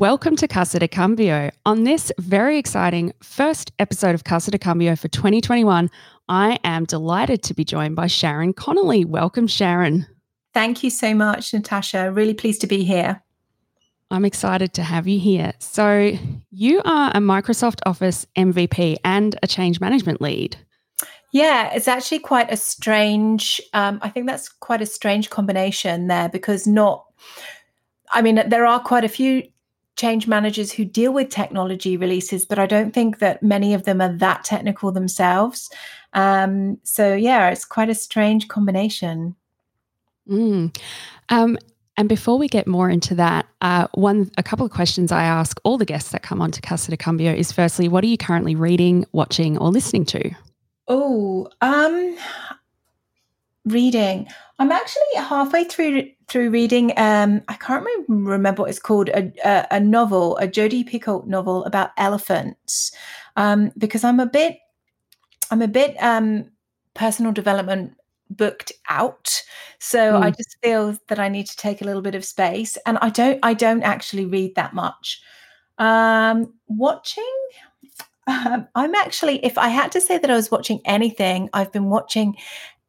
Welcome to Casa de Cambio. On this very exciting first episode of Casa de Cambio for 2021, I am delighted to be joined by Sharon Connolly. Welcome, Sharon. Thank you so much, Natasha. Really pleased to be here. I'm excited to have you here. So, you are a Microsoft Office MVP and a change management lead. Yeah, it's actually quite a strange, um, I think that's quite a strange combination there because not, I mean, there are quite a few change managers who deal with technology releases, but I don't think that many of them are that technical themselves. Um, so yeah, it's quite a strange combination. Mm. Um, and before we get more into that, uh, one a couple of questions I ask all the guests that come on to Casa de Cambio is firstly, what are you currently reading, watching, or listening to? Oh, um, reading. I'm actually halfway through through reading. Um, I can't remember what it's called. A, a, a novel, a Jodi Picoult novel about elephants. Um, because I'm a bit, I'm a bit um, personal development booked out, so mm. I just feel that I need to take a little bit of space. And I don't, I don't actually read that much. Um, watching. Um, I'm actually, if I had to say that I was watching anything, I've been watching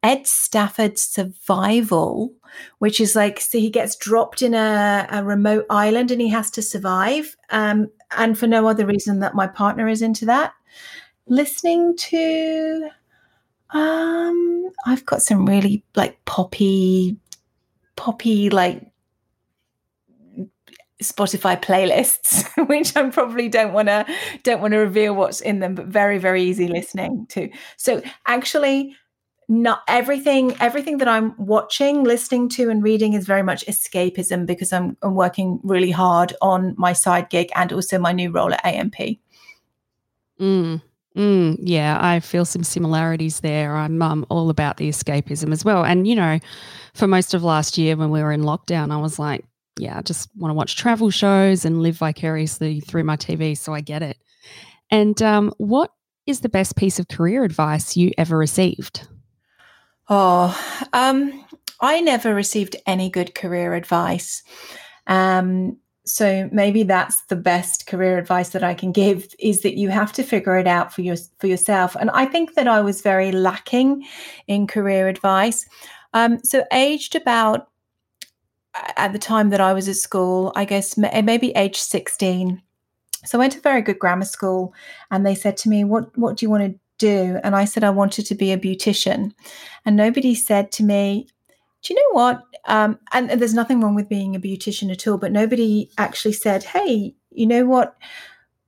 Ed Stafford's Survival, which is like, so he gets dropped in a, a remote island and he has to survive. Um, and for no other reason that my partner is into that. Listening to, um, I've got some really like poppy, poppy, like Spotify playlists, which I probably don't want to don't want to reveal what's in them, but very very easy listening to. So actually, not everything everything that i'm watching listening to and reading is very much escapism because i'm, I'm working really hard on my side gig and also my new role at AMP mm, mm, yeah i feel some similarities there. I'm um, all about the escapism as well. And you know for most of last year when we were in lockdown i was like yeah i just want to watch travel shows and live vicariously through my tv so i get it. And um, what is the best piece of career advice you ever received Oh, um, I never received any good career advice. Um, so maybe that's the best career advice that I can give is that you have to figure it out for your for yourself. And I think that I was very lacking in career advice. Um, so aged about at the time that I was at school, I guess maybe age 16. So I went to a very good grammar school and they said to me, What what do you want to do? And I said I wanted to be a beautician. And nobody said to me, do you know what? Um, and, and there's nothing wrong with being a beautician at all, but nobody actually said, hey, you know what?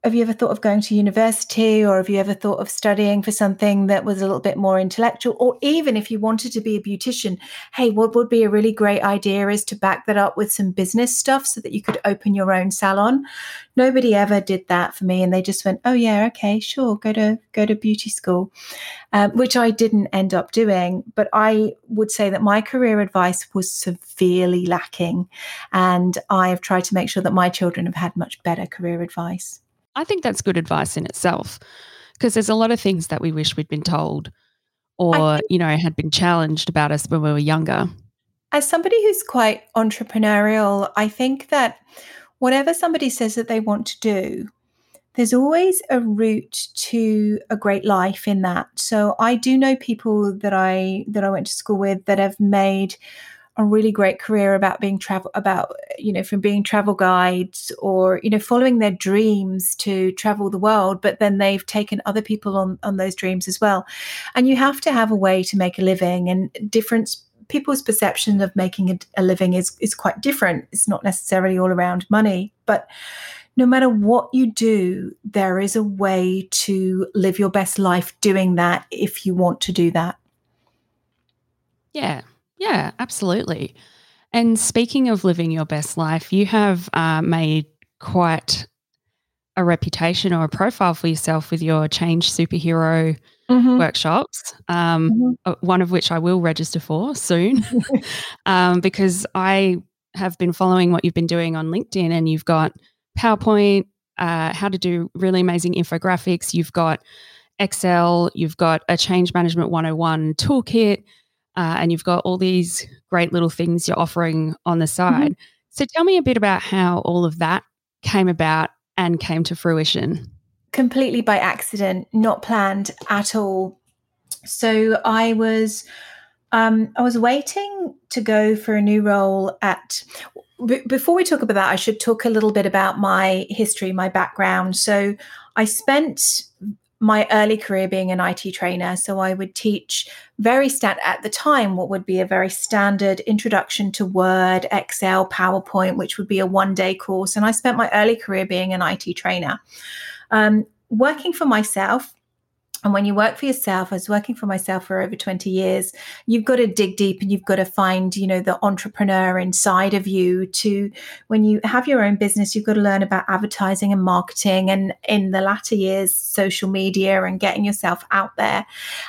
Have you ever thought of going to university or have you ever thought of studying for something that was a little bit more intellectual? Or even if you wanted to be a beautician hey what would be a really great idea is to back that up with some business stuff so that you could open your own salon. Nobody ever did that for me and they just went oh yeah okay sure go to go to beauty school um, which i didn't end up doing. But i would say that my career advice was severely lacking and i have tried to make sure that my children have had much better career advice I think that's good advice in itself because there's a lot of things that we wish we'd been told or, you know, had been challenged about us when we were younger. As somebody who's quite entrepreneurial, I think that whatever somebody says that they want to do, there's always a route to a great life in that. So I do know people that I that I went to school with that have made a really great career about being travel about you know from being travel guides or you know following their dreams to travel the world but then they've taken other people on on those dreams as well. And you have to have a way to make a living and different people's perception of making a, a living is is quite different. It's not necessarily all around money but no matter what you do, there is a way to live your best life doing that if you want to do that. Yeah, yeah, absolutely. And speaking of living your best life, you have uh, made quite a reputation or a profile for yourself with your Change Superhero mm-hmm. workshops, um, mm-hmm. Uh, one of which I will register for soon um, because I have been following what you've been doing on LinkedIn and you've got PowerPoint, uh, how to do really amazing infographics, you've got Excel, you've got a change management 101 toolkit, uh, and you've got all these great little things you're offering on the mm-hmm. side. Mm-hmm. So tell me a bit about how all of that came about and came to fruition? Completely by accident, not planned at all. So I was um, I was waiting to go for a new role at. B- before we talk about that, I should talk a little bit about my history, my background. So I spent my early career being an IT trainer. So I would teach very stat at the time what would be a very standard introduction to Word, Excel, PowerPoint, which would be a one day course. And I spent my early career being an IT trainer. Um, working for myself, and when you work for yourself, I was working for myself for over 20 years, you've got to dig deep and you've got to find, you know, the entrepreneur inside of you to when you have your own business, you've got to learn about advertising and marketing and in the latter years, social media and getting yourself out there.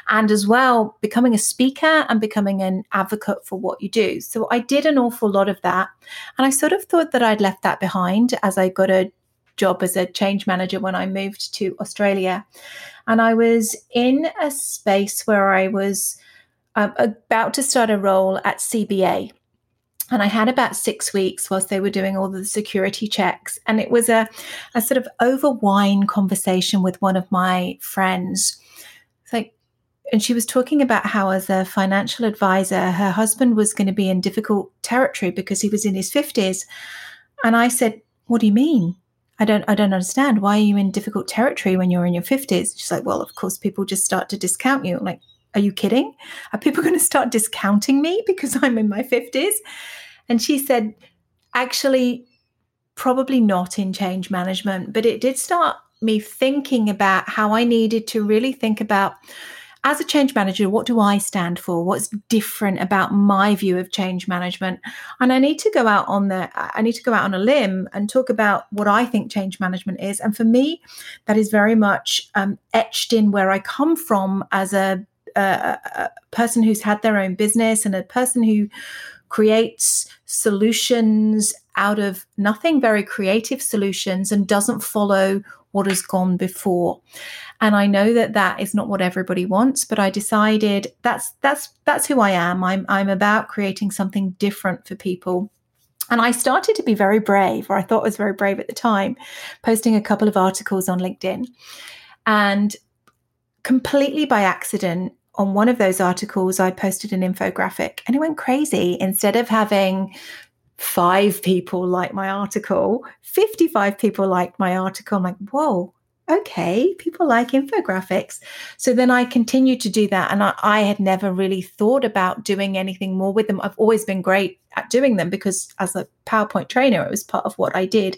And as well, becoming a speaker and becoming an advocate for what you do. So I did an awful lot of that. And I sort of thought that I'd left that behind as I got a job as a change manager when I moved to Australia. And I was in a space where I was um, about to start a role at CBA. And I had about six weeks whilst they were doing all the security checks. And it was a, a sort of over wine conversation with one of my friends. It's like, and she was talking about how, as a financial advisor, her husband was going to be in difficult territory because he was in his 50s. And I said, What do you mean? I don't I don't understand. Why are you in difficult territory when you're in your 50s? She's like, well, of course, people just start to discount you. I'm like, are you kidding? Are people going to start discounting me because I'm in my 50s? And she said, actually, probably not in change management, but it did start me thinking about how I needed to really think about as a change manager, what do I stand for? What's different about my view of change management? And I need to go out on the I need to go out on a limb and talk about what I think change management is. And for me, that is very much um, etched in where I come from as a, a, a person who's had their own business and a person who creates solutions out of nothing, very creative solutions, and doesn't follow what has gone before. And I know that that is not what everybody wants, but I decided that's that's that's who I am. I'm I'm about creating something different for people. And I started to be very brave, or I thought was very brave at the time, posting a couple of articles on LinkedIn. And completely by accident, on one of those articles, I posted an infographic and it went crazy. Instead of having five people like my article, 55 people liked my article. I'm like, whoa, okay, people like infographics. So then I continued to do that. And I, I, had never really thought about doing anything more with them. I've always been great at doing them because as a PowerPoint trainer, it was part of what I did.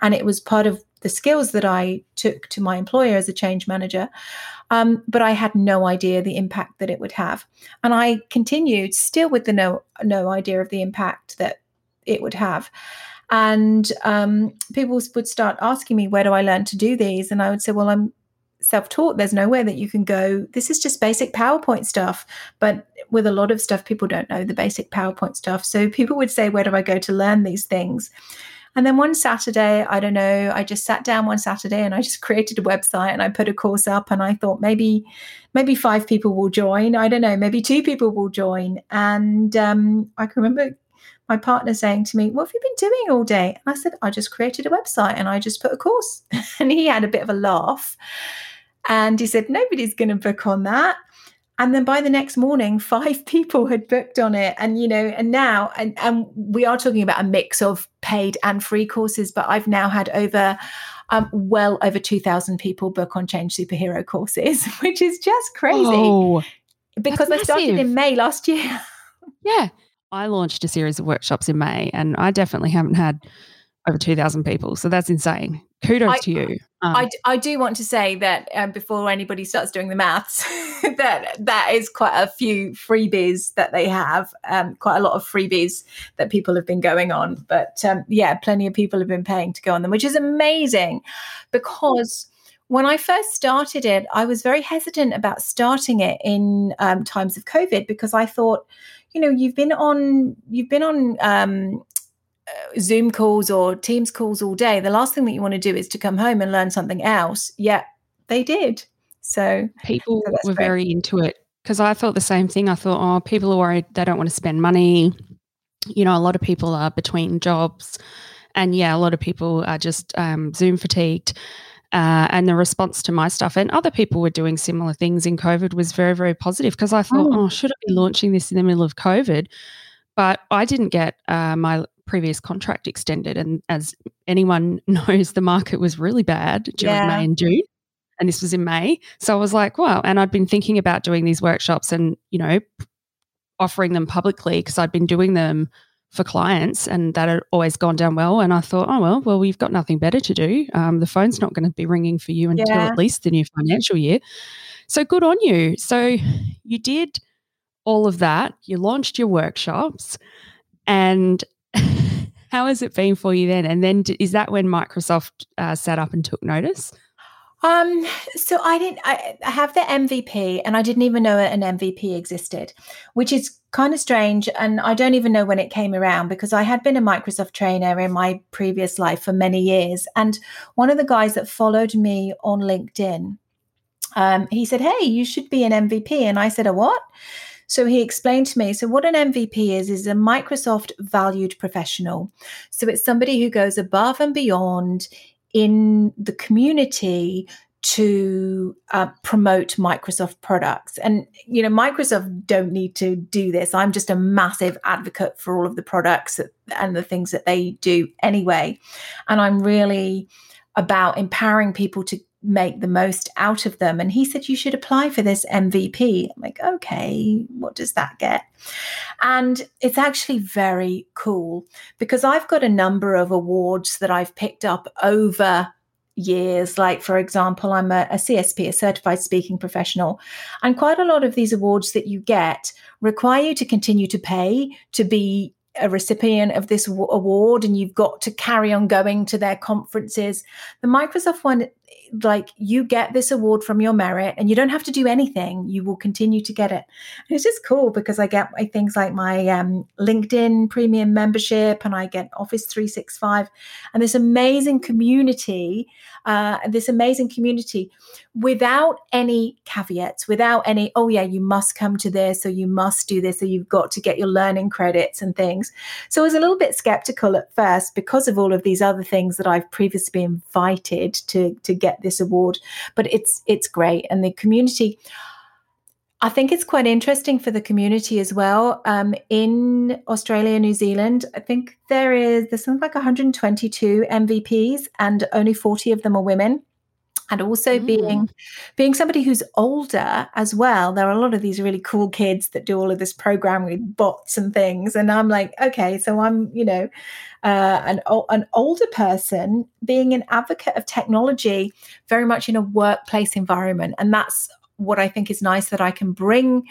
And it was part of the skills that I took to my employer as a change manager. Um, but I had no idea the impact that it would have. And I continued still with the no no idea of the impact that it would have. And um, people would start asking me, where do I learn to do these? And I would say, well, I'm self taught. There's nowhere that you can go. This is just basic PowerPoint stuff. But with a lot of stuff, people don't know the basic PowerPoint stuff. So people would say, where do I go to learn these things? And then one Saturday, I don't know, I just sat down one Saturday and I just created a website and I put a course up and I thought maybe maybe five people will join. I don't know, maybe two people will join. And um, I can remember my partner saying to me, What have you been doing all day? And I said, I just created a website and I just put a course. and he had a bit of a laugh. And he said, Nobody's going to book on that. And then by the next morning, five people had booked on it. And, you know, and now, and, and we are talking about a mix of paid and free courses, but I've now had over, um, well over 2,000 people book on Change Superhero courses, which is just crazy. Oh, because I started in May last year. yeah. I launched a series of workshops in May and I definitely haven't had over 2,000 people. So that's insane. Kudos I, to you. Um, I, I do want to say that um, before anybody starts doing the maths, that that is quite a few freebies that they have, um, quite a lot of freebies that people have been going on. But um, yeah, plenty of people have been paying to go on them, which is amazing because when I first started it, I was very hesitant about starting it in um, times of COVID because I thought, you know, you've been on you've been on um, uh, Zoom calls or Teams calls all day. The last thing that you want to do is to come home and learn something else. Yeah, they did. So people so were great. very into it because I thought the same thing. I thought, oh, people are worried they don't want to spend money. You know, a lot of people are between jobs And yeah, a lot of people are just um, Zoom fatigued. Uh, and the response to my stuff and other people were doing similar things in COVID was very, very positive because I thought, oh. oh, should I be launching this in the middle of COVID? But I didn't get uh, my previous contract extended. And as anyone knows, the market was really bad during yeah. May and June. And this was in May. So I was like, wow. And I'd been thinking about doing these workshops and, you know, offering them publicly because I'd been doing them for clients and that had always gone down well. And I thought, oh, well, well, we've got nothing better to do. Um, the phone's not going to be ringing for you until yeah. at least the new financial year. So good on you. So you did all of that. You launched your workshops. And how has it been for you then? And then is that when Microsoft uh, sat up and took notice? Um, so I didn't. I, I have the MVP, and I didn't even know an MVP existed, which is kind of strange. And I don't even know when it came around because I had been a Microsoft trainer in my previous life for many years. And one of the guys that followed me on LinkedIn, um, he said, "Hey, you should be an MVP," and I said, "A what?" So he explained to me. So what an MVP is is a Microsoft valued professional. So it's somebody who goes above and beyond in the community to uh, promote Microsoft products. And, you know, Microsoft don't need to do this. I'm just a massive advocate for all of the products and the things that they do anyway. And I'm really about empowering people to make the most out of them. And he said, You should apply for this MVP. I'm like, Okay, what does that get? And it's actually very cool because I've got a number of awards that I've picked up over years. Like, for example, I'm a, a, CSP, a certified speaking professional. And quite a lot of these awards that you get require you to continue to pay to be a recipient of this award and you've got to carry on going to their conferences. The Microsoft one like you get this award from your merit and you don't have to do anything. You will continue to get it. And it's just cool because i get things like my um, linkedin premium membership and i get office 365 and this amazing community uh, this amazing community without any caveats without any oh yeah you must come to this or you must do this or you've got to get your learning credits and things. So i was a little bit skeptical at first because of all of these other things that i've previously been invited to to get this award. But it's it's great, and the community. I think it's quite interesting for the community as well. Um, in Australia, New Zealand, I think there is there's something like 122 MVPs, and only 40 of them are women and also mm. being being somebody who's older as well there are a lot of these really cool kids that do all of this programming with bots and things and i'm like okay so i'm you know uh, an, an older person being an advocate of technology very much in a workplace environment and that's what i think is nice that i can bring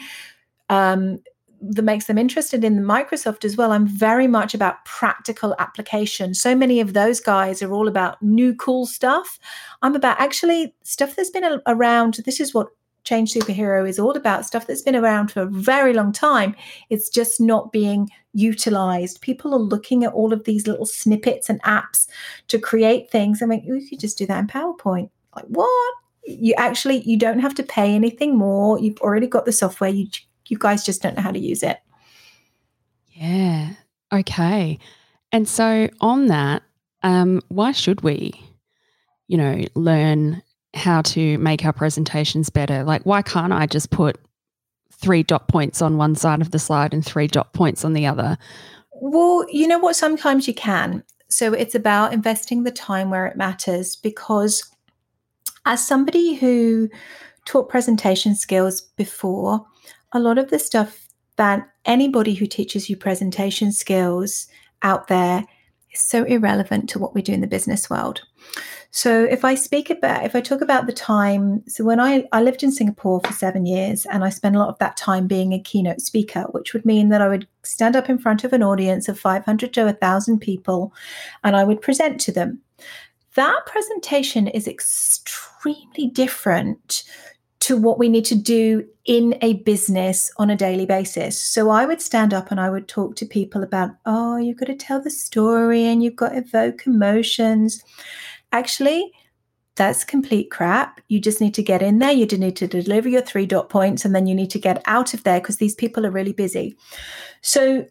um, that makes them interested in Microsoft as well. I'm very much about practical application. So many of those guys are all about new cool stuff. I'm about actually stuff that's been around. This is what Change Superhero is all about stuff that's been around for a very long time. It's just not being utilized. People are looking at all of these little snippets and apps to create things. I mean, you could just do that in PowerPoint. Like, what? You actually you don't have to pay anything more. You've already got the software. You you guys just don't know how to use it. Yeah. Okay. And so on that, um, why should we, you know, learn how to make our presentations better? Like, why can't I just put three dot points on one side of the slide and three dot points on the other? Well, you know what? Sometimes you can. So it's about investing the time where it matters because as somebody who taught presentation skills before, a lot of the stuff that anybody who teaches you presentation skills out there is so irrelevant to what we do in the business world. So if I speak about if I talk about the time, so when I, I lived in Singapore for seven years and I spent a lot of that time being a keynote speaker, which would mean that I would stand up in front of an audience of 500 to 1,000 people and I would present to them. That presentation is extremely different to what we need to do in a business on a daily basis. So I would stand up and I would talk to people about, oh, you've got to tell the story and you've got to evoke emotions. Actually, that's complete crap. You just need to get in there. You need to deliver your three dot points and then you need to get out of there because these people are really busy. So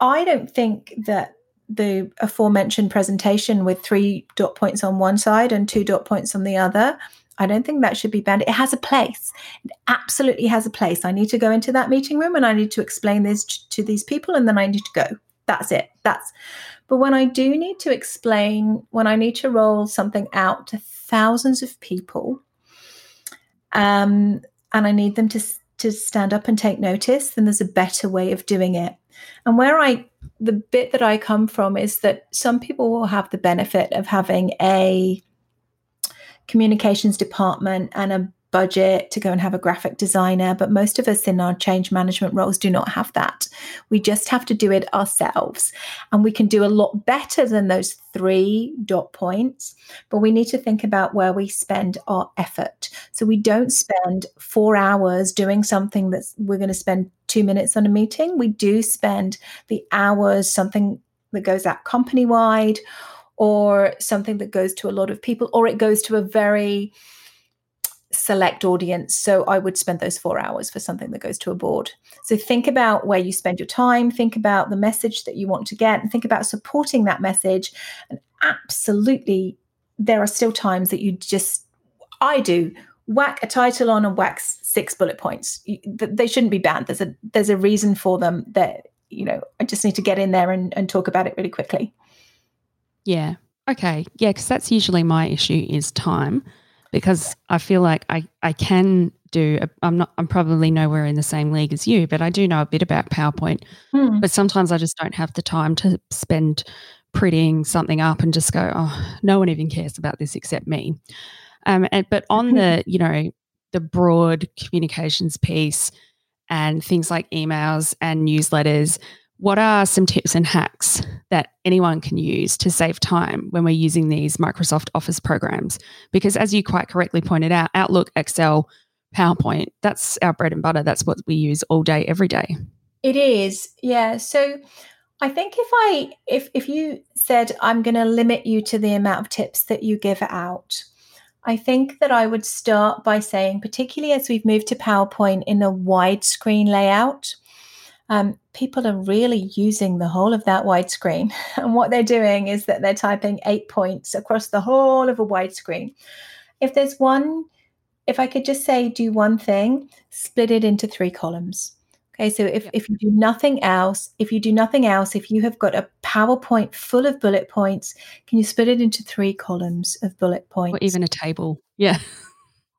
I don't think that the aforementioned presentation with three dot points on one side and two dot points on the other. I don't think that should be banned. It has a place. It absolutely has a place. I need to go into that meeting room and I need to explain this to these people and then I need to go. That's it. That's but when I do need to explain, when I need to roll something out to thousands of people, um, and I need them to to stand up and take notice, then there's a better way of doing it. And where I the bit that I come from is that some people will have the benefit of having a communications department and a budget to go and have a graphic designer, but most of us in our change management roles do not have that. We just have to do it ourselves. And we can do a lot better than those three dot points, but we need to think about where we spend our effort. So we don't spend four hours doing something that we're going to spend two minutes on a meeting. We do spend the hours, something that goes out company wide or something that goes to a lot of people, or it goes to a very select audience. So I would spend those four hours for something that goes to a board. So think about where you spend your time, think about the message that you want to get, and think about supporting that message. And absolutely, there are still times that you just, I do, whack a title on and whack six bullet points. They shouldn't be banned. There's a there's a reason for them that you know I just need to get in there and, and talk about it really quickly. Yeah. Okay. Yeah, because that's usually my issue is time because I feel like I, I can do i am not I'm probably nowhere in the same league as you, but I do know a bit about PowerPoint. Hmm. But sometimes I just don't have the time to spend prettying something up and just go, oh, no one even cares about this except me. Um, and but on the you know the broad communications piece and things like emails and newsletters, what are some tips and hacks that anyone can use to save time when we're using these Microsoft Office programs? Because as you quite correctly pointed out, Outlook, Excel, PowerPoint, that's our bread and butter. That's what we use all day, every day. It is. Yeah. So I think if I if if you said I'm going to limit you to the amount of tips that you give out, I think that I would start by saying, particularly as we've moved to PowerPoint in a widescreen layout, um, people are really using the whole of that widescreen. And what they're doing is that they're typing eight points across the whole of a widescreen. If there's one, if I could just say do one thing, split it into three columns. Okay, so if, if you do nothing else, if you do nothing else, if you have got a PowerPoint full of bullet points, can you split it into three columns of bullet points? Or even a table. Yeah.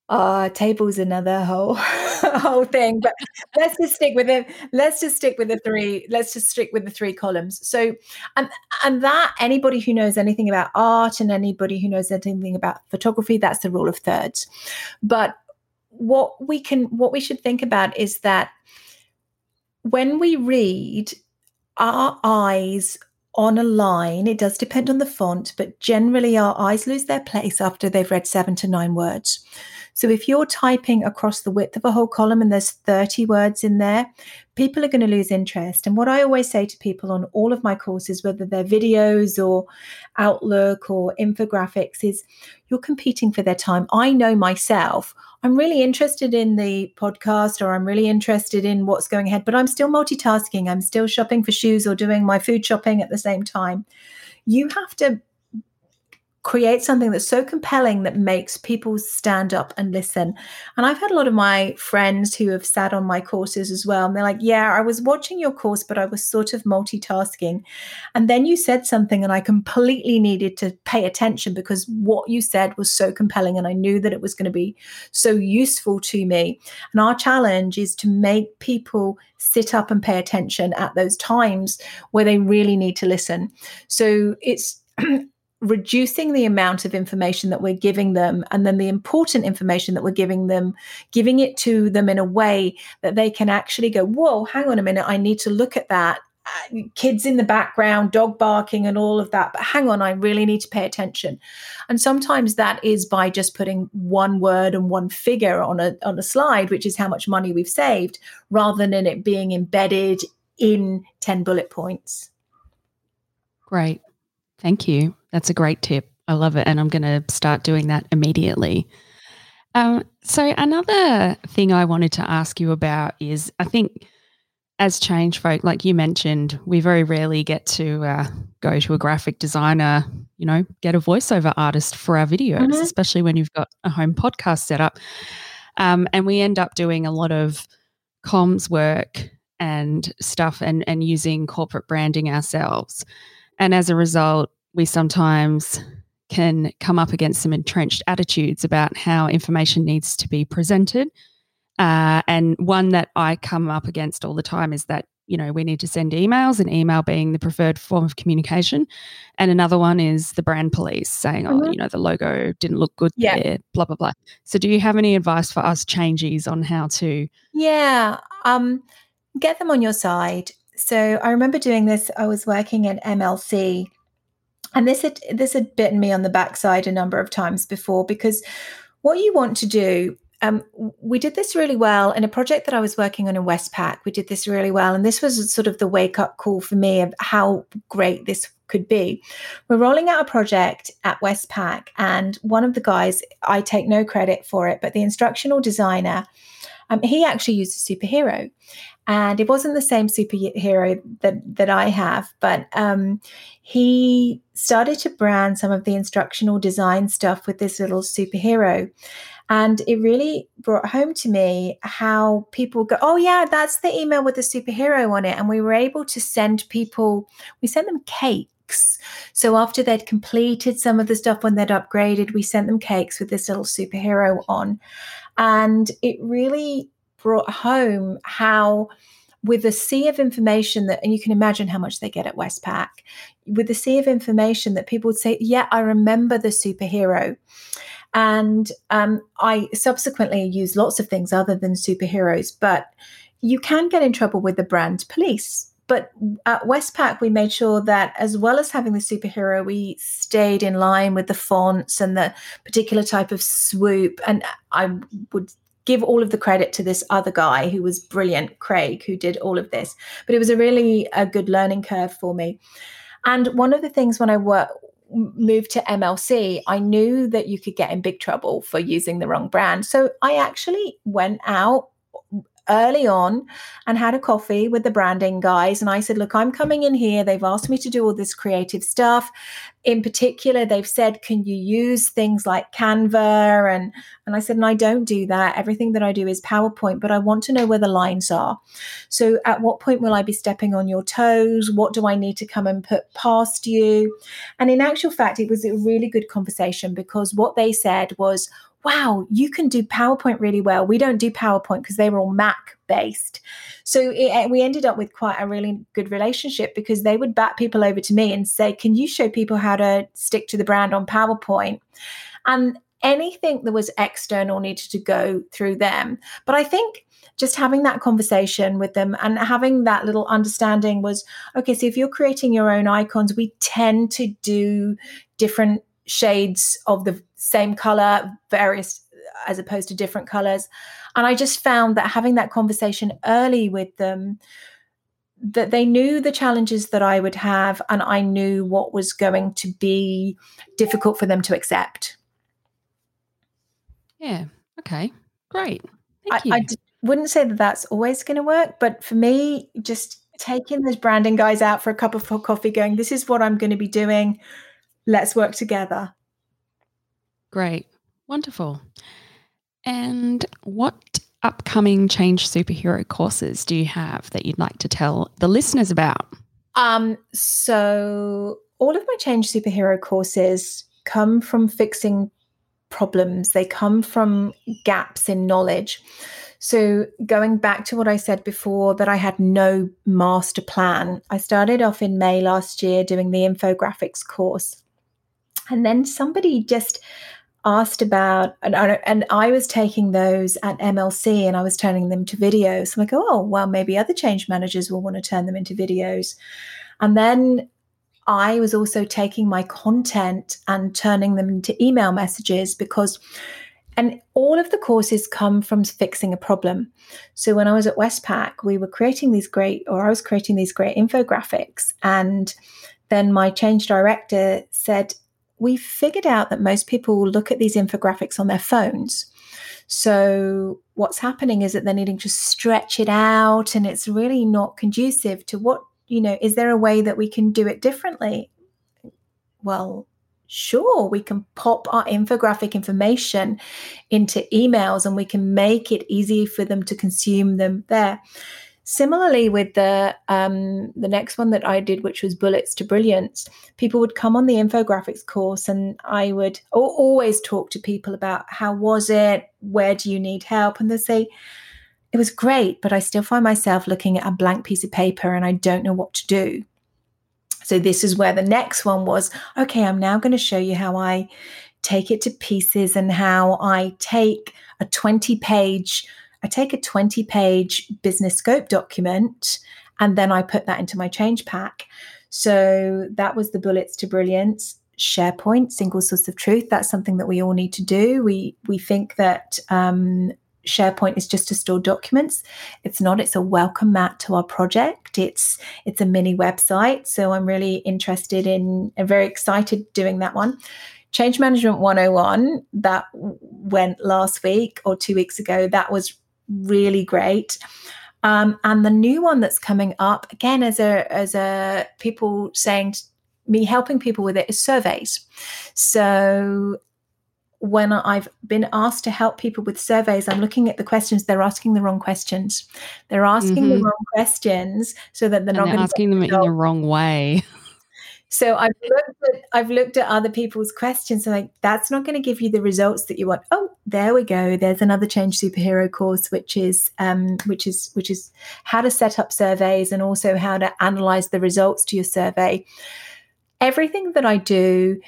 Uh table's another whole whole thing. But let's just stick with it. Let's just stick with the three. Let's just stick with the three columns. So and and that anybody who knows anything about art and anybody who knows anything about photography, that's the rule of thirds. But what we can what we should think about is that when we read our eyes on a line, it does depend on the font, but generally our eyes lose their place after they've read seven to nine words. So if you're typing across the width of a whole column and there's 30 words in there, people are going to lose interest. And what I always say to people on all of my courses, whether they're videos or Outlook or infographics, is you're competing for their time. I know myself. I'm really interested in the podcast or I'm really interested in what's going ahead, but I'm still multitasking. I'm still shopping for shoes or doing my food shopping at the same time. You have to create something that's so compelling that makes people stand up and listen. And I've had a lot of my friends who have sat on my courses as well. And they're like, Yeah, I was watching your course, but I was sort of multitasking. And then you said something, and I completely needed to pay attention because what you said was so compelling. And I knew that it was going to be so useful to me. And our challenge is to make people sit up and pay attention at those times where they really need to listen. So it's reducing the amount of information that we're giving them and then the important information that we're giving them giving it to them in a way that they can actually go whoa hang on a minute i need to look at that. Uh, kids in the background dog barking and all of that but hang on i really need to pay attention. And sometimes that is by just putting one word and one figure on a on a slide which is how much money we've saved rather than it being embedded in 10 bullet points. Great thank you that's a great tip. I love it. And I'm going to start doing that immediately. Um, so, another thing I wanted to ask you about is I think as change folk, like you mentioned, we very rarely get to uh, go to a graphic designer, you know, get a voiceover artist for our videos, mm-hmm. especially when you've got a home podcast set up. Um, and we end up doing a lot of comms work and stuff and, and using corporate branding ourselves. And as a result, we sometimes can come up against some entrenched attitudes about how information needs to be presented uh, and one that I come up against all the time is that, you know, we need to send emails and email being the preferred form of communication. And another one is the brand police saying, oh, mm-hmm. oh, you know, the logo didn't look good yeah. there, blah, blah, blah. So do you have any advice for us changes on how to? Yeah. Um, get them on your side. So I remember doing this. I was working at MLC and this had this had bitten me on the backside a number of times before because what you want to do um, we did this really well in a project that I was working on in Westpac. We did this really well. And this was sort of the wake up call for me of how great this could be. We're rolling out a project at Westpac, and one of the guys, I take no credit for it, but the instructional designer, um, he actually used a superhero. And it wasn't the same superhero that, that I have, but um, he started to brand some of the instructional design stuff with this little superhero. And it really brought home to me how people go, oh, yeah, that's the email with the superhero on it. And we were able to send people, we sent them cakes. So after they'd completed some of the stuff when they'd upgraded, we sent them cakes with this little superhero on. And it really brought home how with a sea of information that and you can imagine how much they get at westpac with a sea of information that people would say yeah i remember the superhero and um, I subsequently use lots of things other than superheroes, but you can get in trouble with the brand police. But at Westpac, we made sure that as well as having the superhero, we stayed in line with the fonts and the particular type of swoop. And I would give all of the credit to this other guy who was brilliant, Craig, who did all of this. But it was a really a good learning curve for me. And one of the things when I work moved to MLC, I knew that you could get in big trouble for using the wrong brand. So I actually went out early on and had a coffee with the branding guys. And I said, Look, I'm coming in here. They've asked me to do all this creative stuff. In particular, they've said, Can you use things like Canva? And, and I said, And I don't do that. Everything that I do is PowerPoint, but I want to know where the lines are. So at what point will I be stepping on your toes? What do I need to come and put past you? And in actual fact, it was a really good conversation because what they said was, wow, you can do PowerPoint really well. We don't do PowerPoint because they were all Mac based. So it, eh, we ended up with quite a really good relationship because they would bat people over to me and say, Can you show people how to stick to the brand on PowerPoint? And anything that was external needed to go through them. But I think just having that conversation with them and having that little understanding was okay so if you're creating your own icons we tend to do different shades of the same color, various as opposed to different colors. And I just found that having that conversation early with them, that they knew the challenges that I would have, and I knew what was going to be difficult for them to accept. Yeah. Okay. Great. Thank you. I, I d- wouldn't say that that's always going to work, but for me, just taking those branding guys out for a cup of coffee, going, "This is what I'm going to be doing let's work together. Great. Wonderful. And what upcoming Change Superhero courses do you have that you'd like to tell the listeners about? Um, so all of my Change Superhero courses come from fixing problems. They come from gaps in knowledge. So, going back to what I said before, that I had no master plan, I started off in May last year doing the infographics course. And then somebody just asked about, and, and I was taking those at MLC and I was turning them to videos. I'm like, oh, well, maybe other change managers will want to turn them into videos. And then I was also taking my content and turning them into email messages because, and all of the courses come from fixing a problem. So when I was at Westpac, we were creating these great, or I was creating these great infographics. And then my change director said, we figured out that most people look at these infographics on their phones. So, what's happening is that they're needing to stretch it out, and it's really not conducive to what, you know, is there a way that we can do it differently? Well, sure, we can pop our infographic information into emails and we can make it easy for them to consume them there. Similarly, with the um, the next one that I did, which was Bullets to Brilliance, people would come on the infographics course, and I would always talk to people about how was it, where do you need help, and they say it was great, but I still find myself looking at a blank piece of paper and I don't know what to do. So this is where the next one was. Okay, I'm now going to show you how I take it to pieces and how I take a 20 page I take a 20 page business scope document and then I put that into my change pack. So that was the bullets to brilliance. SharePoint, single source of truth. That's something that we all need to do. We we think that um, SharePoint is just to store documents. It's not. It's a welcome mat to our project. It's it's a mini website. So I'm really interested in and very excited doing that one. Change Management 101 that went last week or two weeks ago. That was really great. Um, and the new one that's coming up again as a as a people saying me helping people with it is surveys. So when I've been asked to help people with surveys, I'm looking at the questions. They're asking the wrong questions. They're asking mm-hmm. the wrong questions so that they're and not they're asking them in the wrong way. So I've looked at I've looked at other people's questions and like that's not going to give you the results that you want. Oh, there we go. There's another change superhero course which is um, which is which is how to set up surveys and also how to analyze the results to your survey. Everything that I do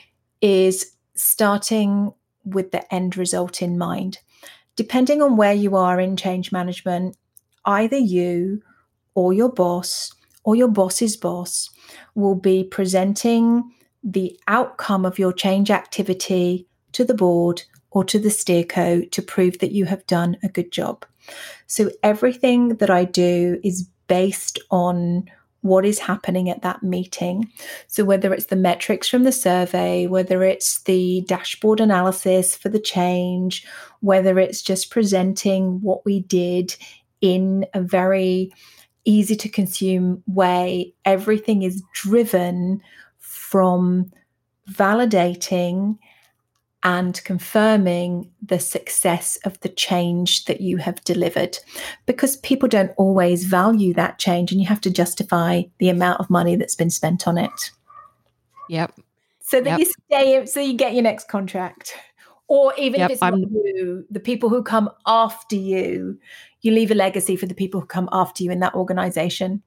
is starting with the end result in mind. Depending on where you are in change management, either you or your boss or your boss's boss will be presenting the outcome of your change activity to the board or to the steerco to prove that you have done a good job. So everything that I do is based on what is happening at that meeting. So, whether it's the metrics from the survey, whether it's the dashboard analysis for the change, whether it's just presenting what we did in a very easy to consume way, everything is driven from validating and confirming the success of the change that you have delivered because people don't always value that change and you have to justify the amount of money that's been spent on it. Yep. So that yep. you stay so you get your next contract. Or even yep, if it's not you, the people who come after you, you leave a legacy for the people who come after you in that organization.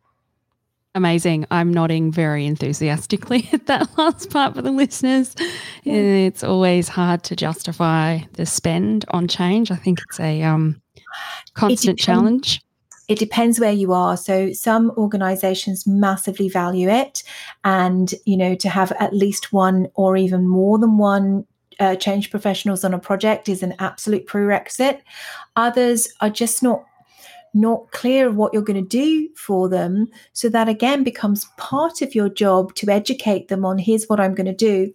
Amazing. I'm nodding very enthusiastically at that last part for the listeners. Yeah. It's always hard to justify the spend on change. I think it's a um, constant it challenge. It depends where you are. So some organizations massively value it and you know to have at least one or even more than one uh, change professionals on a project is an absolute prerequisite. Others are just not not clear of what you're going to do for them. So that again becomes part of your job to educate them on here's what I'm going to do.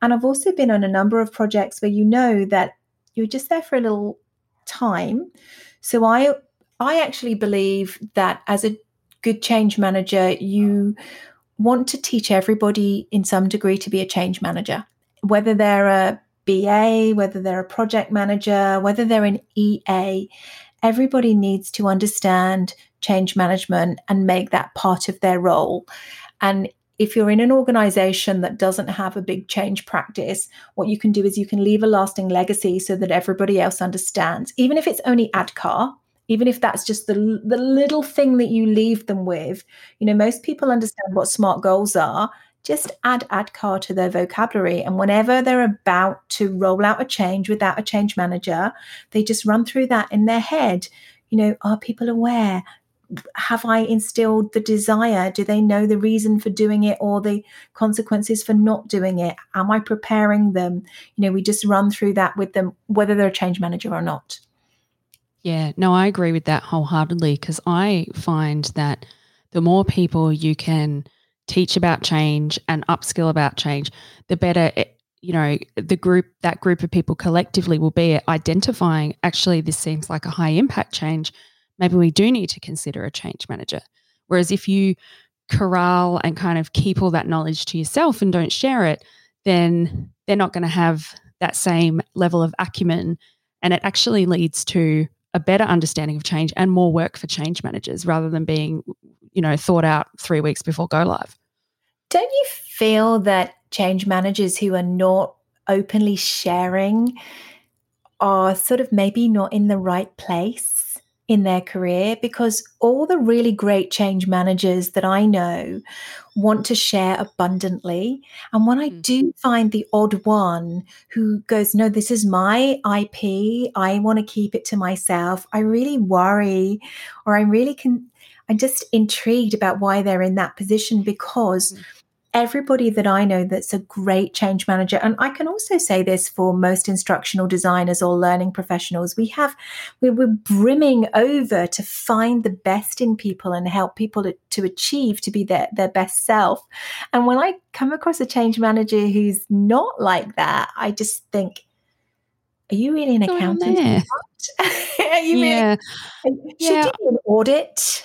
And I've also been on a number of projects where you know that you're just there for a little time. So I I actually believe that as a good change manager, you want to teach everybody in some degree to be a change manager, whether they're a BA, whether they're a project manager, whether they're an EA, everybody needs to understand change management and make that part of their role. And if you're in an organization that doesn't have a big change practice, what you can do is you can leave a lasting legacy so that everybody else understands, even if it's only ADKAR, even if that's just the, the little thing that you leave them with. You know, most people understand what SMART goals are just add ADKAR to their vocabulary. And whenever they're about to roll out a change without a change manager, they just run through that in their head. You know, are people aware? Have I instilled the desire? Do they know the reason for doing it or the consequences for not doing it? Am I preparing them? You know, we just run through that with them, whether they're a change manager or not. Yeah, no, I agree with that wholeheartedly because I find that the more people you can teach about change and upskill about change, the better it, you know the group that group of people collectively will be identifying actually this seems like a high impact change. Maybe we do need to consider a change manager. Whereas if you corral and kind of keep all that knowledge to yourself and don't share it then they're not going to have that same level of acumen. And it actually leads to a better understanding of change and more work for change managers rather than being you know thought out 3 weeks before go live don't you feel that change managers who are not openly sharing are sort of maybe not in the right place in their career because all the really great change managers that I know want to share abundantly. And when I mm. do find the odd one who goes, No, this is my IP, I want to keep it to myself, I really worry or I'm really can. I'm just intrigued about why they're in that position because mm everybody that I know that's a great change manager, and I can also say this for most instructional designers or learning professionals, we have we're, brimming over to find the best in people and help people to, to achieve to be their, their best self. And when I come across a change manager who's not like that, I just think, are you really an accountant? are you yeah. really, should yeah. do an audit?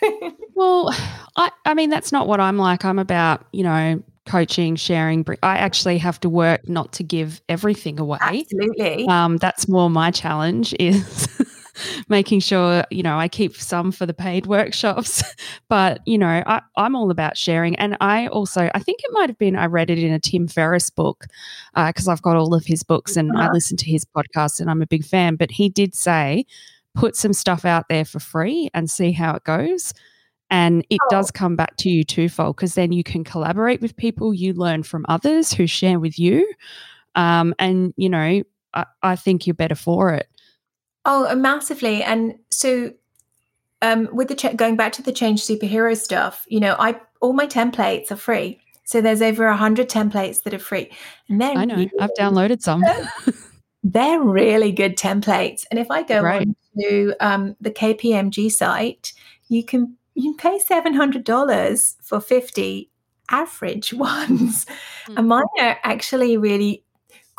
well, I, I mean, that's not what I'm like. I'm about, you know, coaching, sharing. I actually have to work not to give everything away. Absolutely. Um, that's more my challenge is making sure, you know, I keep some for the paid workshops. but, you know, I, I'm all about sharing. And I also, I think it might have been, I read it in a Tim Ferriss book because uh, I've got all of his books and uh-huh. I listen to his podcast and I'm a big fan. But he did say, put some stuff out there for free and see how it goes. And it oh. does come back to you twofold because then you can collaborate with people, you learn from others who share with you. Um, and, you know, I, I think you're better for it. Oh, uh, massively. And so um, with the ch- going back to the change superhero stuff, you know, I all my templates are free. So there's over a hundred templates that are free. And then I know I've downloaded some. they're really good templates. And if I go right. on to um, the KPMG site, you can you can pay seven hundred dollars for fifty average ones, mm-hmm. and mine are actually really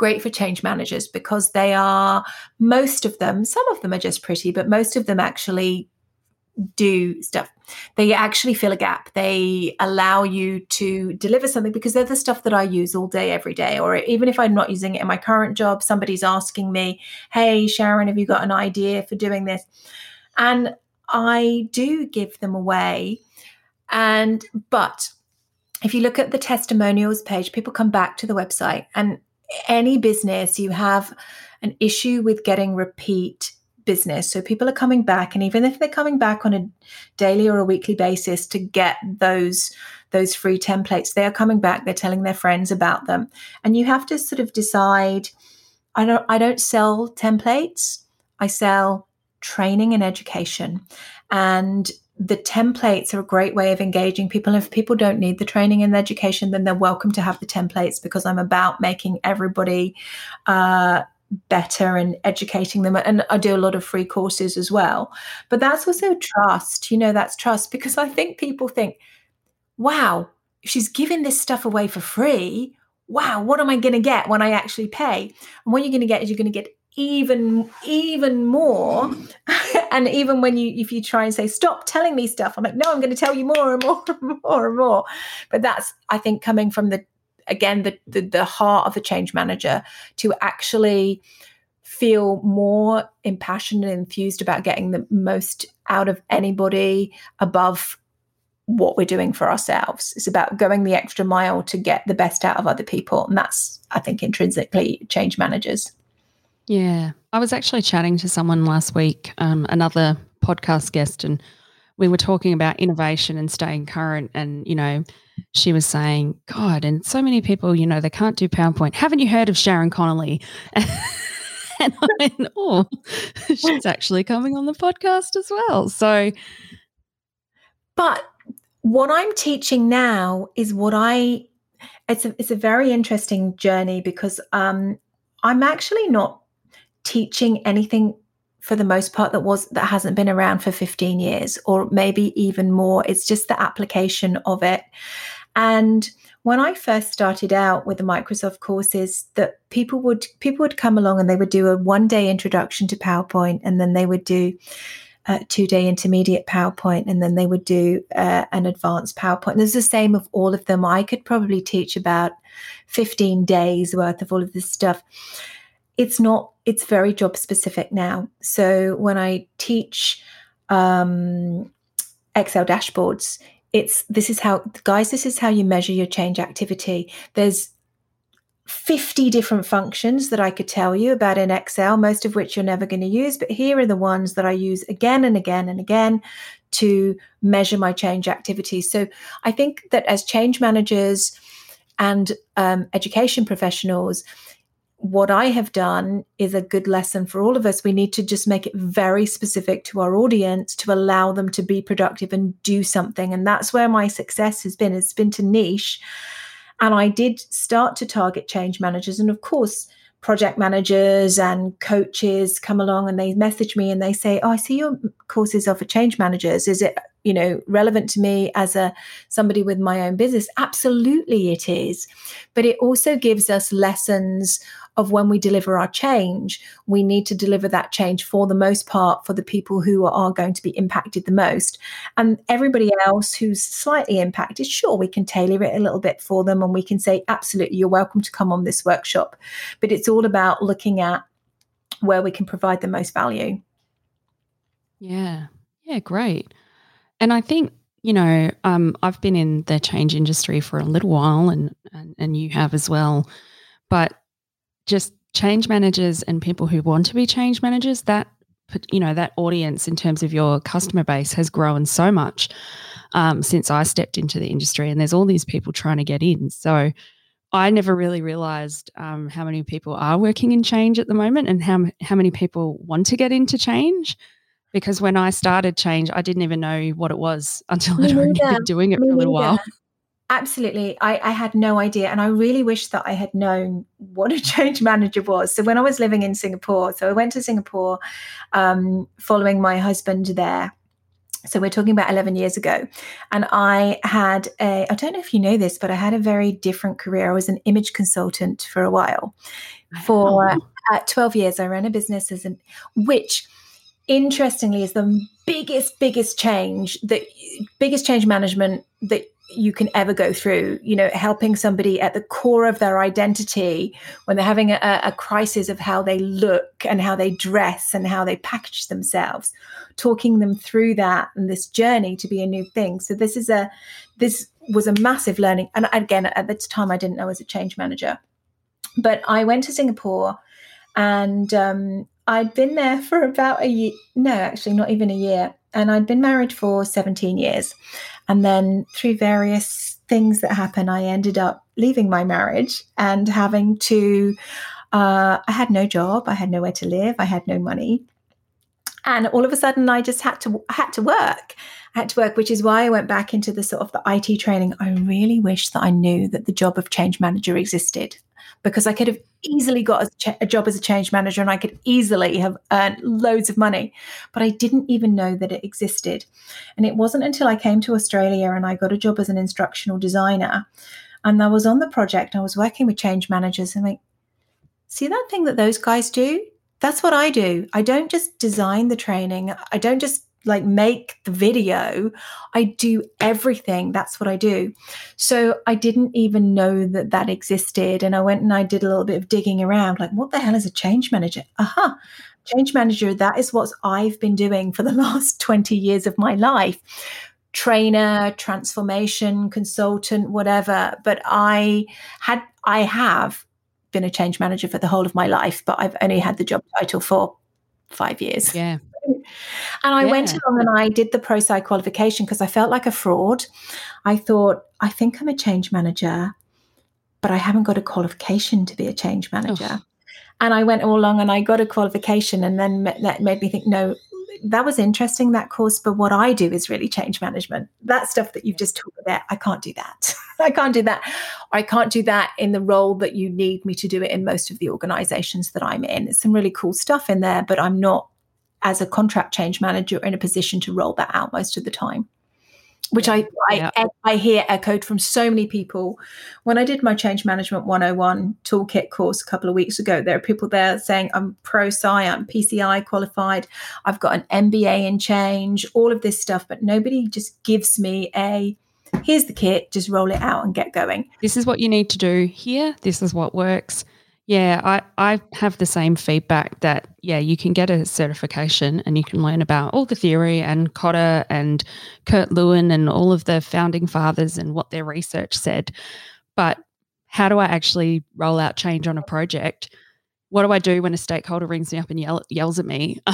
great for change managers because they are most of them. Some of them are just pretty, but most of them actually do stuff. They actually fill a gap. They allow you to deliver something because they're the stuff that I use all day, every day. Or even if I'm not using it in my current job, somebody's asking me, Hey, Sharon, have you got an idea for doing this? And I do give them away. And, but if you look at the testimonials page, people come back to the website and any business you have an issue with getting repeat business. So people are coming back, and even if they're coming back on a daily or a weekly basis to get those those free templates, they are coming back. They're telling their friends about them, and you have to sort of decide. I don't. I don't sell templates. I sell training and education, and the templates are a great way of engaging people. If people don't need the training and the education, then they're welcome to have the templates because I'm about making everybody uh, better and educating them. And I do a lot of free courses as well. But that's also trust. You know, that's trust because I think people think, wow, if she's giving this stuff away for free, wow, what am I going to get when I actually pay? And what you're going to get is you're going to get even even more and even when you if you try and say stop telling me stuff i'm like no i'm going to tell you more and more and more and more but that's i think coming from the again the, the, the heart of the change manager to actually feel more impassioned and enthused about getting the most out of anybody above what we're doing for ourselves. It's about going the extra mile to get the best out of other people. And that's, I think, intrinsically change managers. Yeah. I was actually chatting to someone last week, um, another podcast guest, and we were talking about innovation and staying current. And, you know, she was saying, God, and so many people, you know, they can't do PowerPoint. Haven't you heard of Sharon Connolly? and I went, oh, she's actually coming on the podcast as well. So, but what I'm teaching now is what I, it's a, it's a very interesting journey because um, I'm actually not teaching anything for the most part that was that hasn't been around for 15 years or maybe even more it's just the application of it and when I first started out with the Microsoft courses, that people would people would come along and they would do a one day introduction to PowerPoint, and then they would do a two day intermediate PowerPoint, and then they would do uh, an advanced PowerPoint. It's the same of all of them. I could probably teach about fifteen days worth of all of this stuff. It's not. It's very job specific now. So when I teach um, Excel dashboards, it's this is how guys this is how you measure your change activity there's 50 different functions that I could tell you about in Excel, most of which you're never going to use. But here are the ones that I use again and again and again to measure my change activity. So I think that as change managers and um, education professionals, what I have done is a good lesson for all of us. We need to just make it very specific to our audience to allow them to be productive and do something. And that's where my success has been. It's been to niche. And I did start to target change managers. And of course, project managers and coaches come along and they message me and they say, Oh, I see your courses are for change managers. Is it, you know, relevant to me as a somebody with my own business? Absolutely it is. But it also gives us lessons of when we deliver our change, we need to deliver that change for the most part for the people who are going to be impacted the most. And everybody else who's slightly impacted, sure, we can tailor it a little bit for them and we can say, absolutely, you're welcome to come on this workshop. But it's all about looking at where we can provide the most value. Yeah. Yeah, great. And I think you know, um, I've been in the change industry for a little while, and, and and you have as well. But just change managers and people who want to be change managers, that you know that audience in terms of your customer base has grown so much um, since I stepped into the industry, and there's all these people trying to get in. So I never really realized um, how many people are working in change at the moment, and how how many people want to get into change. Because when I started change, I didn't even know what it was until I'd already been doing it for a little while. Absolutely. I, I, had no idea. And I really wish that I had known what a change manager was. So when I was living in Singapore, so I went to Singapore um, following my husband there. So we're talking about 11 years ago. And I had a, I don't know if you know this, but I had a very different career. I was an image consultant for a while. For uh, 12 years, I ran a business as an, which interestingly is the biggest, biggest change that biggest change management that you can ever go through you know helping somebody at the core of their identity when they're having a, a, crisis of how they look and how they dress and how they package themselves talking them through that and this journey to be a new thing. So this is a this was a massive learning. And again at the time i didn't know as a change manager. But i went to singapore and um, i'd been there for about a year no actually not even a year and i'd been married for 17 years and then through various things that happened, I ended up leaving my marriage and having to, uh, I had no job, I had nowhere to live, I had no money. And all of a sudden, I just had to had to work. I had to work, which is why I went back into the sort of the IT training. I really wish that I knew that the job of change manager existed because I could have easily got a, a, job as a change manager and I could easily have earned loads of money. But I didn't even know that it existed. And it wasn't until I came to Australia and I got a job as an instructional designer. And I was on the project, I was working with change managers and like, see that thing that those guys do? That's what I do. I don't just design the training. I don't just like make the video i do everything. That's what i do. So i didn't even know that that existed and i went and i did a little bit of digging around like what the hell is a change manager? Aha! Uh-huh. change manager that is what i've been doing for the last 20 years of my life. Trainer transformation consultant whatever. But i had i have been a change manager for the whole of my life but i've only had the job title for five years. Yeah and I yeah. went along and I did the ProSci qualification because I felt like a fraud. I thought, I think I'm a change manager, but I haven't got a qualification to be a change manager. Oh. And I went all along and I got a qualification, and then that made me think, no, that was interesting that course but what i do is really change management that stuff that you've just talked about i can't do that i can't do that i can't do that in the role that you need me to do it in most of the organizations that i'm in it's some really cool stuff in there but i'm not as a contract change manager in a position to roll that out most of the time. which I, I, I hear echoed from so many people. When I did my Change Management 101 toolkit course a couple of weeks ago, there are people there saying, I'm ProSci, I'm PCI qualified, I've got an MBA in change, all of this stuff, but nobody just gives me a here's the kit, just roll it out and get going. This is what you need to do here. This is what works. Yeah, I, I have the same feedback that, yeah, you can get a certification and you can learn about all the theory and Kotter and Kurt Lewin and all of the founding fathers and what their research said. But how do I actually roll out change on a project? What do I do when a stakeholder rings me up and yell, yells at me?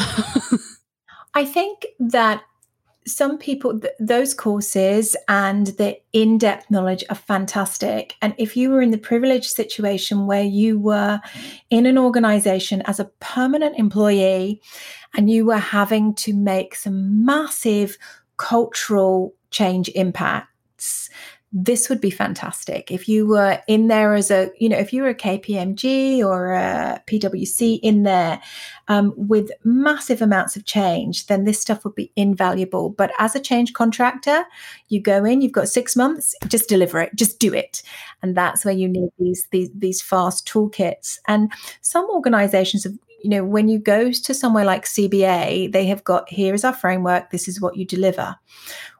I think that some people th- those courses and the in-depth knowledge are fantastic. And if you were in the privileged situation where you were in an organization as a permanent employee and you were having to make some massive cultural change impacts this would be fantastic. If you were in there as a you know if you were a kpmg or a pwc in there um, with massive amounts of change then this stuff would be invaluable. But as a change contractor you go in you've got six months just deliver it just do it. And that's where you need these these, these fast toolkits. And some organizations have you know when you go to somewhere like cba they have got here is our framework this is what you deliver.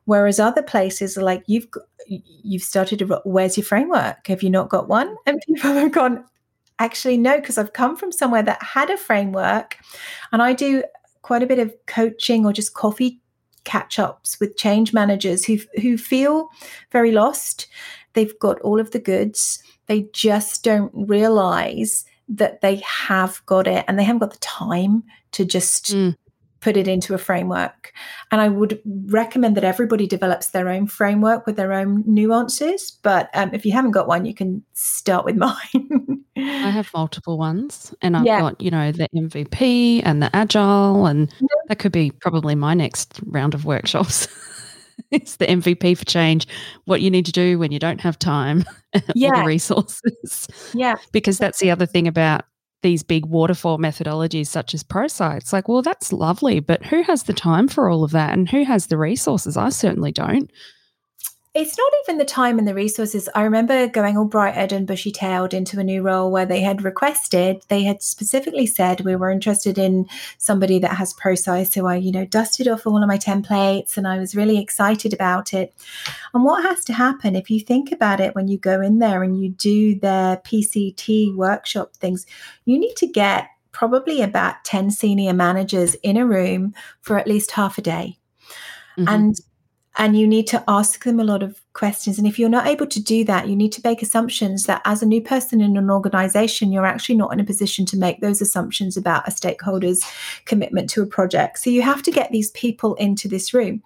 Whereas other places are like, you've you've started to, where's your framework? Have you not got one? And people have gone, actually, no, because I've come from somewhere that had a framework. And I do quite a bit of coaching or just coffee catch ups with change managers who, who feel very lost. They've got all of the goods, they just don't realize that they have got it and they haven't got the time to just mm put it into a framework. And I would recommend that everybody develops their own framework with their own nuances. But um, if you haven't got one, you can start with mine. I have multiple ones, and I've yeah. got, you know, the MVP and the Agile, and that could be probably my next round of workshops. it's the MVP for change, what you need to do when you don't have time, yeah. the resources. Yeah. because that's the other thing about these big waterfall methodologies such as ProSci. It's like, well, that's lovely, but who has the time for all of that and who has the resources? I certainly don't it's not even the time and the resources. I remember going all bright eyed and bushy tailed into a new role where they had requested, they had specifically said we were interested in somebody that has ProSci. So I, you know, dusted off all of my templates and I was really excited about it. And what has to happen if you think about it when you go in there and you do their PCT workshop things, you need to get probably about 10 senior managers in a room for at least half a day. Mm-hmm. And and you need to ask them a lot of questions. And if you're not able to do that, you need to make assumptions that as a new person in an organization, you're actually not in a position to make those assumptions about a stakeholder's commitment to a project. So you have to get these people into this room.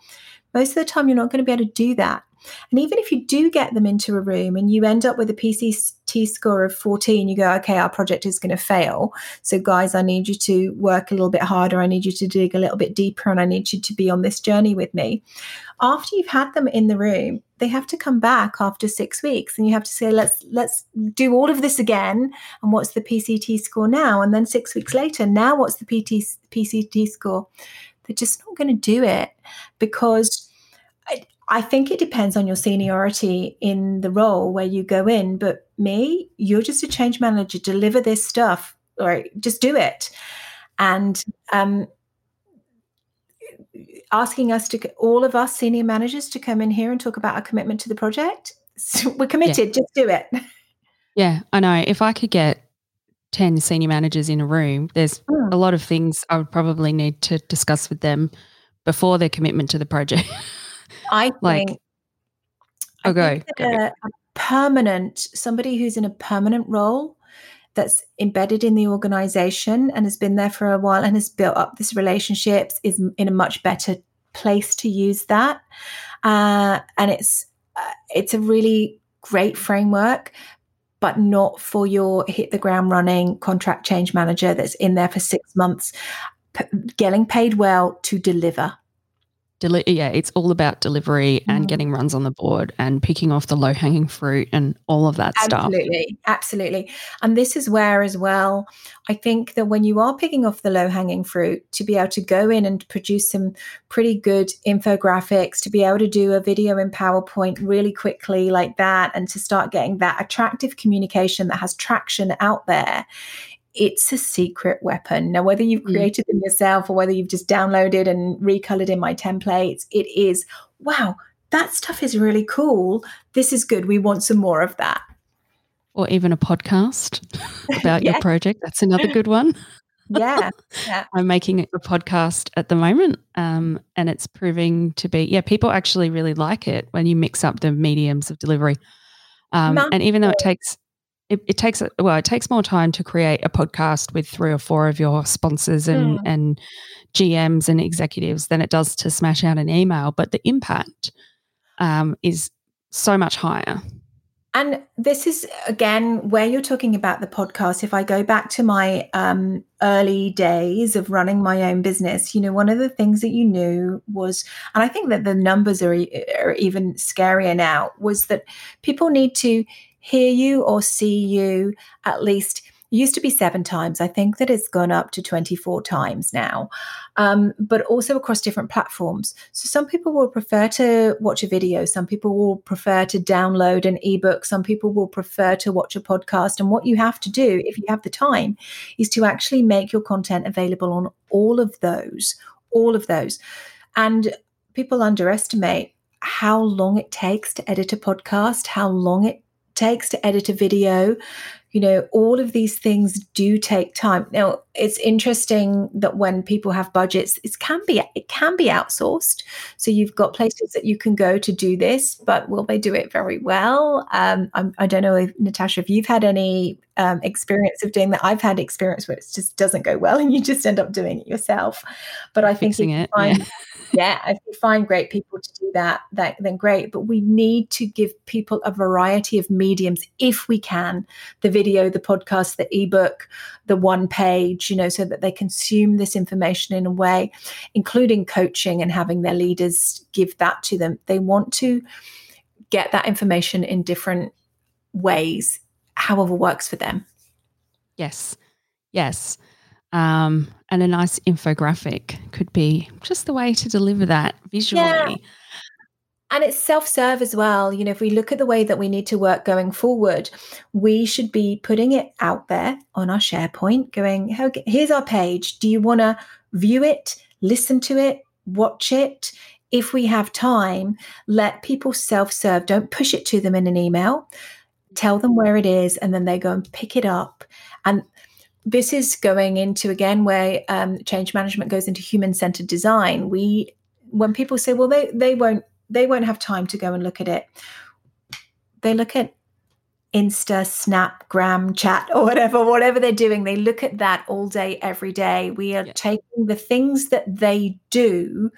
Most of the time, you're not going to be able to do that. And even if you do get them into a room and you end up with a PCT score of 14, you go, okay, our project is going to fail. So, guys, I need you to work a little bit harder. I need you to dig a little bit deeper and I need you to be on this journey with me after you've had them in the room they have to come back after six weeks and you have to say let's let's do all of this again and what's the pct score now and then six weeks later now what's the PT, pct score they're just not going to do it because I, think it depends on your seniority in the role where you go in but me you're just a change manager deliver this stuff or just do it and um, asking us to all of us senior managers to come in here and talk about our commitment to the project. So we're committed. Yeah. Just do it. Yeah, I know. If I could get 10 senior managers in a room, there's mm. a lot of things I would probably need to discuss with them before their commitment to the project. I like, think, I'll go, go, a, a permanent, somebody who's in a permanent role that's embedded in the organization and has been there for a while and has built up this relationships is in a much better place to use that. Uh, and it's uh, it's a really great framework but not for your hit the ground running contract change manager that's in there for six months p- getting paid well to deliver Deli- yeah, it's all about delivery and Mm. getting runs on the board and picking off the low hanging fruit and all of that stuff. Absolutely, absolutely. And this is where, as well, I think that when you are picking off the low hanging fruit, to be able to go in and produce some pretty good infographics, to be able to do a video in PowerPoint really quickly like that, and to start getting that attractive communication that has traction out there. It's a secret weapon. Now, whether you've Mm. created them yourself or whether you've just downloaded and recolored in my templates, it is wow, that stuff is really cool. This is good. We want some more of that. Or even a podcast about Yeah. your project. That's another good one. Yeah. Yeah. I'm making a podcast at the moment, um, and it's proving to be, yeah, people actually really like it when you mix up the mediums of delivery. Um, and even though it takes, it, it takes, well, it takes more time to create a podcast with three or four of your sponsors and, Mm. and GMs and executives than it does to smash out an email, but the impact um, is so much higher. And this is again where you're talking about the podcast. If I go back to my um, early days of running my own business, you know, one of the things that you knew was, and I think that the numbers are, are even scarier now, was that people need to hear you or see you at least. Used to be seven times. I think that it's gone up to 24 times now, um, but also across different platforms. So some people will prefer to watch a video, some people will prefer to download an ebook, some people will prefer to watch a podcast. And what you have to do, if you have the time, is to actually make your content available on all of those, all of those. And people underestimate how long it takes to edit a podcast, how long it takes to edit a video. You know all of these things do take time. Now it's interesting that when people have budgets it can be it can be outsourced. So you've got places that you can go to do this but will they do it very well? Um, i don't know if natasha if you've had any um, experience of doing that. I've had experience where it just doesn't go well and you just end up doing it yourself. But i think Fixing if you find, yeah. yeah if you find great people to do that that then great. But we need to give people a variety of mediums if we can. The video the podcast the ebook the one page you know so that they consume this information in a way including coaching and having their leaders give that to them. They want to get that information in different ways however works for them. Yes. Yes. Um, and a nice infographic could be just the way to deliver that visually. and it's self-serve as well. You know if we look at the way that we need to work going forward we should be putting it out there on our sharepoint going "Okay, here's our page. Do you want to view it listen to it watch it? If we have time let people self-serve. Don't push it to them in an email tell them where it is and then they go and pick it up. And this is going into again where um, change management goes into human-centered design. We when people say well they they won't they won't have time to go and look at it they look at insta snap gram chat or whatever whatever they're doing they look at that all day every day. We are Yeah. taking the things that they do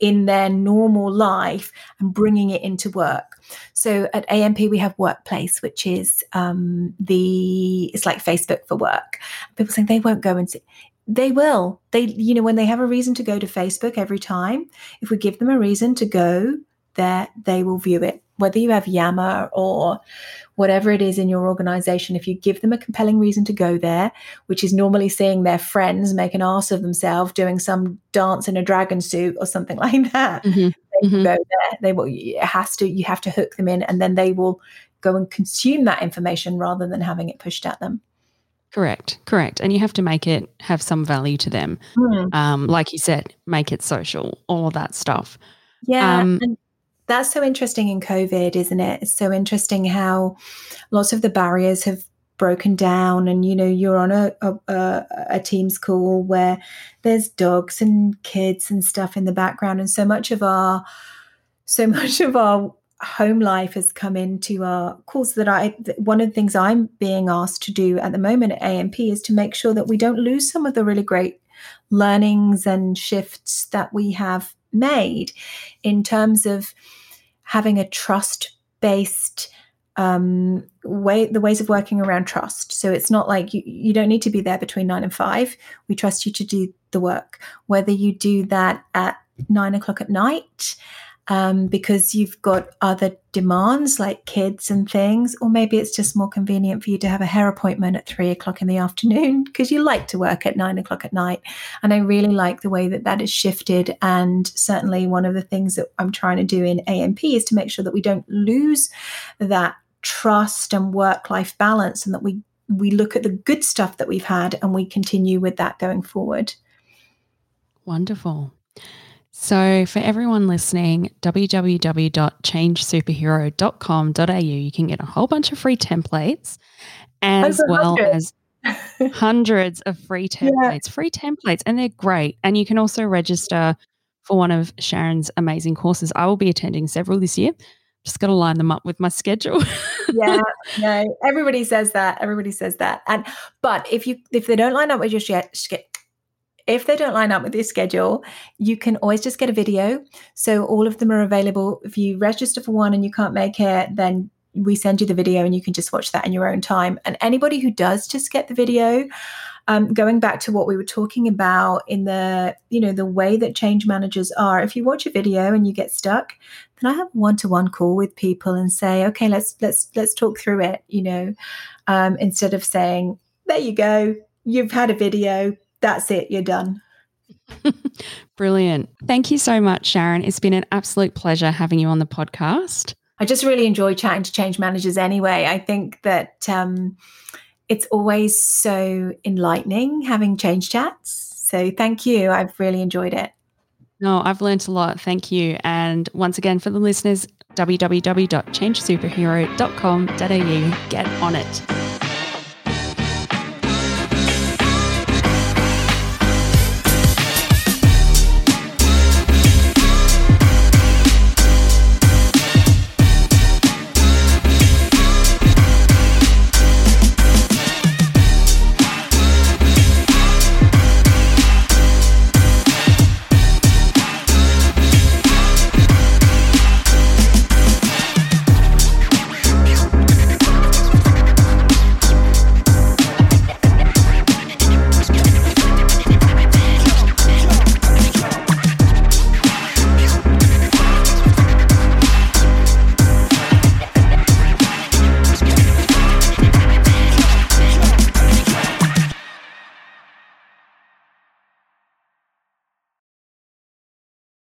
in their normal life and bringing it into work so at amp we have workplace which is um, the it's like facebook for work. People saying they won't go and see they will. They you know when they have a reason to go to facebook every time if we give them a reason to go there they will view it. Whether you have yammer or whatever it is in your organization if you give them a compelling reason to go there which is normally seeing their friends make an ass of themselves doing some dance in a dragon suit or something like that Mhm. They Mhm. go there they will it has to you have to hook them in and then they will go and consume that information rather than having it pushed at them Correct. Correct. And you have to make it have some value to them. Um, like you said, make it social, all of that stuff. Yeah. Um, and that's so interesting in COVID, isn't it? It's so interesting how lots of the barriers have broken down and you know you're on a, a, a, team's call where there's dogs and kids and stuff in the background and so much of our so much of our home life has come into our calls that i one of the things i'm being asked to do at the moment at amp is to make sure that we don't lose some of the really great learnings and shifts that we have made in terms of having a trust based um, way the ways of working around trust so it's not like you, you don't need to be there between nine and five we trust you to do the work whether you do that at nine o'clock at night um, because you've got other demands like kids and things, or maybe it's just more convenient for you to have a hair appointment at three o'clock in the afternoon because you like to work at nine o'clock at night. And I really like the way that that has shifted. And certainly, one of the things that I'm trying to do in AMP is to make sure that we don't lose that trust and work life balance and that we we look at the good stuff that we've had and we continue with that going forward. Wonderful. So, for everyone listening, www.changesuperhero.com.au, you can get a whole bunch of free templates as Over well as hundreds of free templates, yeah. free templates, and they're great. And you can also register for one of Sharon's amazing courses. I will be attending several this year. Just got to line them up with my schedule. yeah, no, everybody says that. Everybody says that. And but if you if they don't line up with your schedule, if they don't line up with your schedule, you can always just get a video. So all of them are available. If you register for one and you can't make it, then we send you the video and you can just watch that in your own time. And anybody who does just get the video, um, going back to what we were talking about in the you know the way that change managers are if you watch a video and you get stuck then i have one-to-one call with people and say okay let's let's let's talk through it you know um, instead of saying there you go you've had a video that's it, you're done. Brilliant. Thank you so much, Sharon. It's been an absolute pleasure having you on the podcast. I just really enjoy chatting to change managers anyway. I think that um, it's always so enlightening having change chats. So thank you. I've really enjoyed it. No, I've learned a lot. Thank you. And once again, for the listeners, www.changesuperhero.com.au. Get on it.